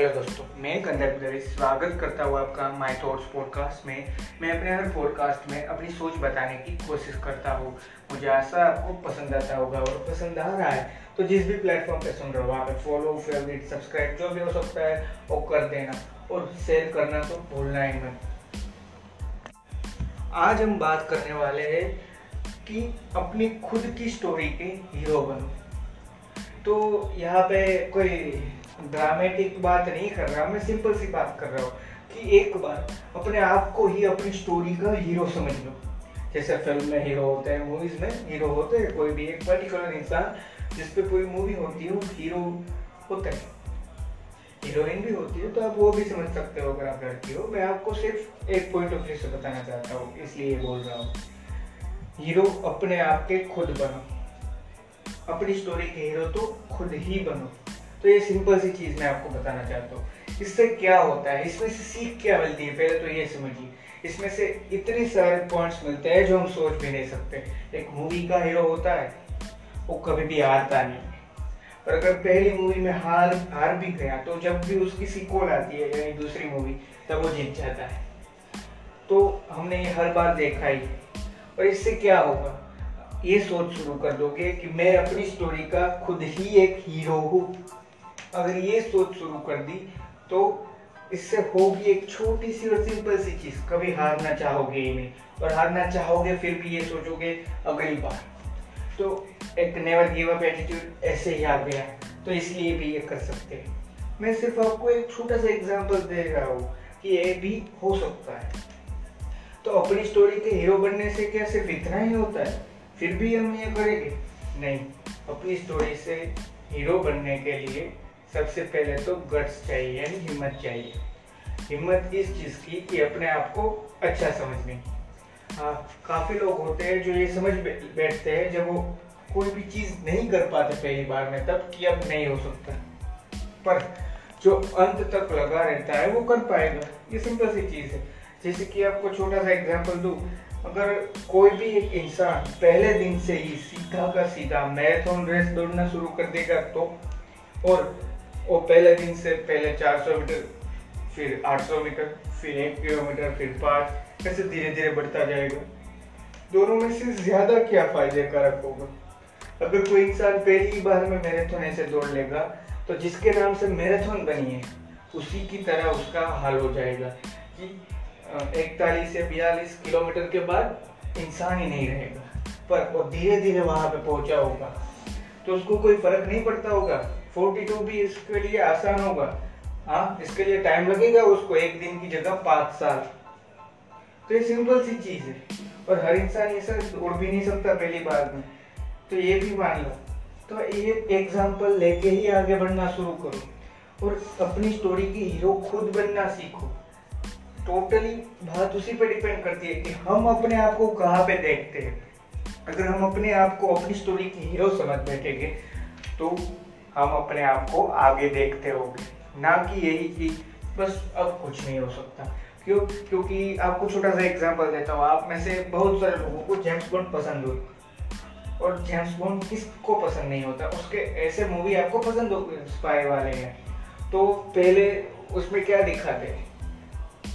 Hello दोस्तों, मैं कंदर पुजारी स्वागत करता हूँ आपका माय थॉट्स पॉडकास्ट में। मैं अपने हर पॉडकास्ट में अपनी सोच बताने की कोशिश करता हूँ। मुझे आशा आपको पसंद आता होगा और पसंद आ रहा है। तो जिस भी प्लेटफॉर्म पे सुन रहे हो, वहाँ पे फॉलो फेवरेट सब्सक्राइब जो भी हो सकता है, वो कर देना और शेयर करना तो भूलना ही मत। आज हम बात करने वाले हैं कि अपनी खुद की स्टोरी के हीरो बनो। तो यहाँ पे कोई ड्रामेटिक बात नहीं कर रहा, मैं सिंपल सी बात कर रहा हूँ कि एक बार अपने आप को ही अपनी स्टोरी का हीरो समझ लो। जैसे फ़िल्म में हीरो होते हैं मूवीज़ में हीरो होते हैं, कोई भी एक पर्टिकुलर इंसान जिसपे कोई मूवी होती है, वो हीरो होता है। हीरोइन भी होती है तो आप वो भी समझ सकते हो अगर आप लड़की हो। मैं आपको सिर्फ़ एक पॉइंट ऑफ़ व्यू से बताना चाहता हूँ, इसलिए बोल रहा हूँ। हीरो अपने आप के खुद बनो। अपनी स्टोरी के हीरो तो खुद ही बनो। तो ये सिंपल सी चीज़ मैं आपको बताना चाहता हूँ। इससे क्या होता है? इसमें से सीख क्या मिलती है? पहले तो ये समझिए। इसमें से इतने सारे पॉइंट्स मिलते हैं जो हम सोच भी नहीं सकते। एक मूवी का हीरो होता है, वो कभी भी हारता नहीं। और अगर पहली मूवी में हार हार भी गया तो जब भी उसकी सीक्वल आती है, यानी दूसरी मूवी तब वो जीत जाता है। तो हमने ये हर बार देखा ही और इससे क्या होगा? ये सोच शुरू कर दोगे कि मैं अपनी स्टोरी का खुद ही एक हीरो हूँ। अगर ये सोच शुरू कर दी तो इससे होगी एक छोटी सी और सिंपल सी चीज़। कभी हारना चाहोगे ही नहीं और हारना चाहोगे फिर भी ये सोचोगे, अगली बार। तो एक नेवर गिव अप एटीट्यूड ऐसे ही आ गया। तो इसलिए भी ये कर सकते हैं। मैं सिर्फ़ आपको एक छोटा सा एग्जांपल दे रहा हूँ कि ये भी हो सकता है। तो अपनी स्टोरी के हीरो बनने से क्या सिर्फ़ इतना ही होता है? फिर भी हम ये करेंगे? नहीं। अपनी स्टोरी से हीरो बनने के लिए सबसे पहले तो गट्स चाहिए, यानी हिम्मत चाहिए। हिम्मत इस चीज़ की कि अपने आप को अच्छा समझने की। काफ़ी लोग होते हैं जो ये समझ बैठते हैं, जब वो कोई भी चीज़ नहीं कर पाते पहली बार में, तब कि अब नहीं हो सकता। पर जो अंत तक लगा रहता है, वो कर पाएगा। ये सिंपल सी चीज़ है। जैसे कि आपको छोटा सा एग्ज़ाम्पल दूँ, अगर कोई भी एक इंसान पहले दिन से ही सीधा का सीधा मैराथन रेस दौड़ना शुरू कर देगा तो और वो पहले दिन से पहले 400 मीटर, फिर 800 मीटर, फिर एक किलोमीटर, फिर पाँच, ऐसे धीरे धीरे बढ़ता जाएगा। दोनों में से ज़्यादा क्या फ़ायदे कारक होगा? अगर कोई इंसान पहली बार में मैराथन ऐसे दौड़ लेगा तो जिसके नाम से मैराथन बनी है, उसी की तरह उसका हाल हो जाएगा कि इकतालीस या बयालीस किलोमीटर के बाद इंसान ही नहीं रहेगा। पर वो धीरे धीरे वहाँ पे पहुँचा होगा। तो उसको कोई फ़र्क नहीं पड़ता होगा? फोर्टी टू भी इसके लिए आसान होगा। हाँ इसके लिए टाइम लगेगा उसको, एक दिन की जगह पाँच साल। तो ये सिंपल सी चीज़ है। और हर इंसान ये सब दौड़ भी नहीं सकता पहली बार में। तो ये भी मान लो। तो ये एग्ज़ाम्पल लेके ही आगे बढ़ना शुरू करो। और अपनी स्टोरी की हीरो खुद बनना सीखो। टोटली बात उसी पे डिपेंड करती है कि हम अपने आप को कहाँ पे देखते हैं। अगर हम अपने आप को अपनी स्टोरी की हीरो समझ बैठेंगे तो हम अपने आप को आगे देखते होंगे। ना कि यही कि बस अब कुछ नहीं हो सकता। क्यों? क्योंकि आपको छोटा सा एग्जांपल देता हूँ। आप में से बहुत सारे लोगों को जेम्स बॉन्ड पसंद हो और जेम्स बॉन्ड किसको पसंद नहीं होता? उसके ऐसे मूवी आपको पसंद हो स्पाई वाले हैं तो पहले उसमें क्या दिखाते? हैं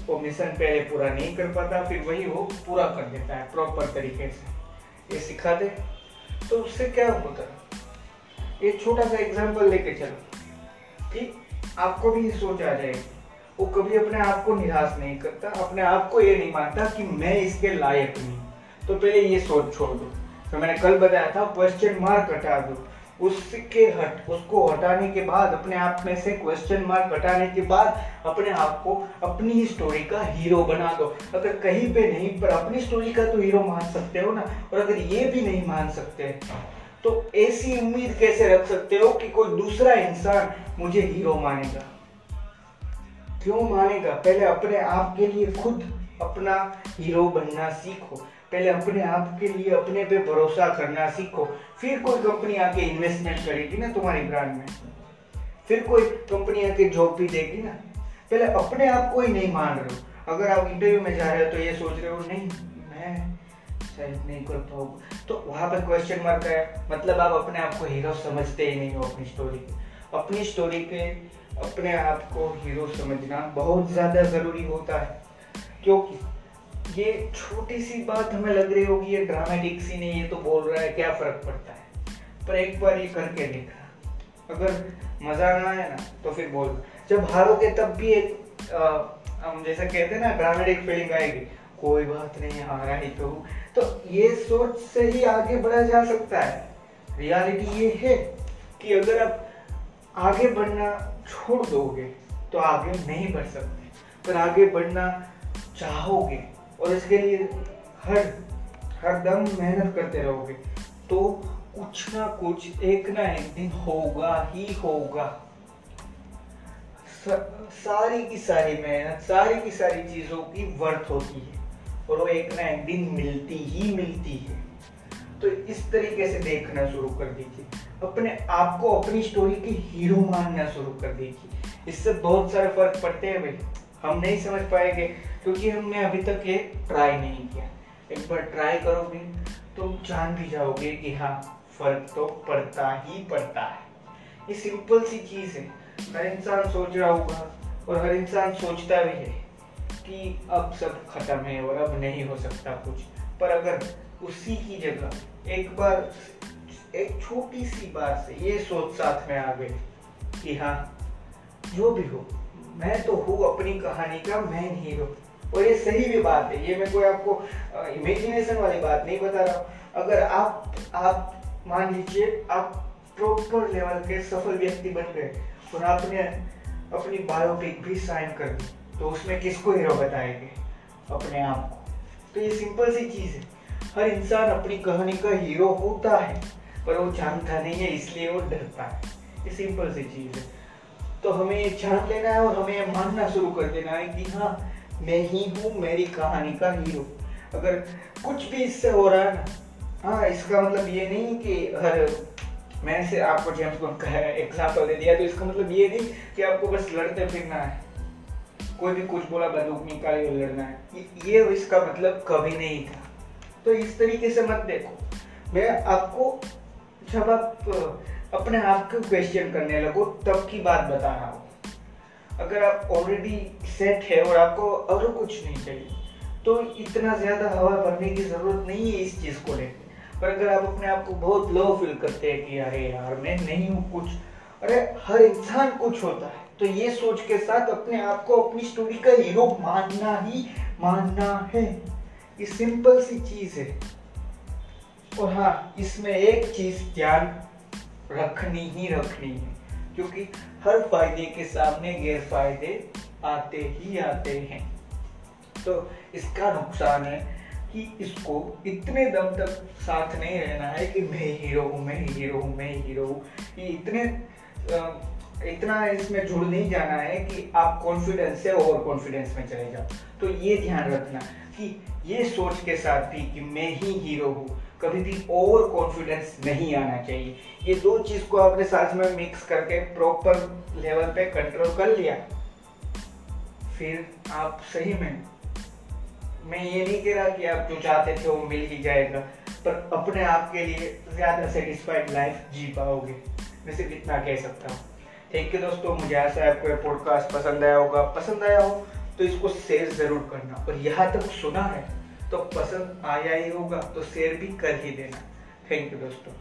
वो मिशन पहले पूरा नहीं कर पाता, फिर वही वो पूरा कर देता है प्रॉपर तरीके से। ये सिखाते? तो उससे क्या होता? है एक छोटा सा एग्ज़ाम्पल लेके चलो। कि आपको भी सोच आ जाएगी। वो कभी अपने आप को निराश नहीं करता, अपने आप को ये नहीं मानता कि मैं इसके लायक नहीं। तो पहले ये सोच छोड़ दो। तो मैंने कल बताया था क्वेश्चन मार्क हटा दो। उसके हट, उसको हटाने के बाद, अपने आप में से क्वेश्चन मार्क हटाने के बाद, अपने आप को अपनी ही स्टोरी का हीरो बना दो। अगर कहीं पे नहीं, पर अपनी स्टोरी का तो हीरो मान सकते हो ना? और अगर ये भी नहीं मान सकते तो ऐसी उम्मीद कैसे रख सकते हो कि कोई दूसरा इंसान मुझे हीरो मानेगा? क्यों मानेगा? पहले अपने आप के लिए खुद अपना हीरो बनना सीखो। पहले अपने आप के लिए अपने पे भरोसा करना सीखो। फिर कोई कंपनी आके इन्वेस्टमेंट करेगी ना तुम्हारी ब्रांड में? फिर कोई कंपनी आके जॉब भी देगी ना? पहले अपने आप को ही नहीं मान रहे हो। अगर आप इंटरव्यू में जा रहे हो तो ये सोच रहे हो, नहीं शायद नहीं कर पाओगे तो वहाँ पर क्वेश्चन मार्क है. मतलब आप अपने आप को हीरो समझते ही नहीं हो अपनी स्टोरी के अपनी स्टोरी के अपने आप को हीरो समझना बहुत ज़्यादा ज़रूरी होता है. क्योंकि ये छोटी सी बात हमें लग रही होगी ये ड्रामेटिक सी नहीं ये तो बोल रहा है क्या फ़र्क पड़ता है? पर एक बार ये करके देखा. अगर मज़ा ना आया ना तो फिर बोल. जब हारोगे तब भी एक आ, हम जैसा कहते हैं ना ड्रामेटिक फीलिंग आएगी. कोई बात नहीं हारा ही। तो तो ये सोच से ही आगे बढ़ा जा सकता है। रियलिटी ये है कि अगर आप आगे बढ़ना छोड़ दोगे तो आगे नहीं बढ़ सकते। पर आगे बढ़ना चाहोगे और इसके लिए हर हर दम मेहनत करते रहोगे तो कुछ ना कुछ एक ना एक दिन होगा ही होगा। सारी की सारी मेहनत, सारी की सारी चीज़ों की वर्थ होती है। और वो एक ना एक दिन मिलती ही मिलती है। तो इस तरीके से देखना शुरू कर दीजिए। अपने आप को अपनी स्टोरी के हीरो मानना शुरू कर दीजिए। इससे बहुत सारे फ़र्क पड़ते हैं भाई। हम नहीं समझ पाएँगे, क्योंकि हमने अभी तक ये ट्राई नहीं किया। एक बार ट्राई करोगे तो जान भी जाओगे कि हाँ फ़र्क तो पड़ता ही पड़ता है। ये सिंपल सी चीज़ है। हर इंसान सोच रहा होगा और हर इंसान सोचता भी है। कि अब सब खत्म है और अब नहीं हो सकता कुछ। पर अगर उसी की जगह एक बार एक छोटी सी बात से ये सोच साथ में आ गई कि हाँ जो भी हो, मैं तो हूँ अपनी कहानी का मेन हीरो और ये सही भी बात है, ये मैं कोई आपको इमेजिनेशन वाली बात नहीं बता रहा हूँ। अगर आप आप मान लीजिए, आप प्रॉपर लेवल के सफल व्यक्ति बन गए और आपने अपनी बायोपिक भी साइन कर दी। तो उसमें किसको हीरो बताएँगे? अपने आप को। तो ये सिंपल सी चीज़ है। हर इंसान अपनी कहानी का हीरो होता है, पर वो जानता नहीं है, इसलिए वो डरता है। ये सिंपल सी चीज़ है। तो हमें ये जान लेना है और हमें मानना शुरू कर देना है कि हाँ मैं ही हूँ, मेरी कहानी का हीरो अगर कुछ भी इससे हो रहा है ना हाँ इसका मतलब ये नहीं कि हर मैंने से आपको जेम्स का एग्ज़ाम्पल दे दिया तो इसका मतलब ये नहीं कि आपको बस लड़ते फिरना है। कोई भी कुछ बोला, बंदूक निकाली और लड़ना है। ये इसका मतलब कभी नहीं था। तो इस तरीके से मत देखो। मैं आपको जब आप अपने आप को क्वेश्चन करने लगो, तब की बात बता रहा हूँ। अगर आप ऑलरेडी सेट है और आपको और कुछ नहीं चाहिए तो इतना ज़्यादा हवा भरने की ज़रूरत नहीं है इस चीज़ को लेकर पर अगर आप अपने आप को बहुत लो फील करते हैं कि अरे यार, मैं नहीं हूँ कुछ। अरे, हर इंसान कुछ होता है। तो ये सोच के साथ अपने आप को अपनी स्टोरी का हीरो मानना ही मानना है। ये सिंपल सी चीज़ है। और हाँ इसमें एक चीज़ ध्यान रखनी ही रखनी है, क्योंकि हर फ़ायदे के सामने गैर फ़ायदे आते ही आते हैं। तो इसका नुकसान है कि इसको इतने दम तक साथ नहीं रहना है कि मैं हीरो हूँ, मैं हीरो हूँ, मैं हीरो हूँ। ये इतने इतना इसमें जुड़ नहीं जाना है कि आप कॉन्फिडेंस से ओवर कॉन्फिडेंस में चले जाओ। तो ये ध्यान रखना कि ये सोच के साथ भी कि मैं ही हीरो हूँ, कभी भी ओवर कॉन्फिडेंस नहीं आना चाहिए। ये दो चीज़ को आपने साथ में मिक्स करके प्रॉपर लेवल पे कंट्रोल कर लिया। फिर आप सही में, मैं ये नहीं कह रहा कि आप जो चाहते थे वो मिल ही जाएगा, पर अपने आप के लिए ज़्यादा सेटिस्फाइड लाइफ जी पाओगे। मैं सिर्फ़ इतना कह सकता हूँ। थैंक यू दोस्तों, मुझे आशा है आपको पॉडकास्ट पसंद आया होगा। पसंद आया हो तो इसको शेयर ज़रूर करना। और यहाँ तक सुना है तो पसंद आया ही होगा तो शेयर भी कर ही देना। थैंक यू दोस्तों।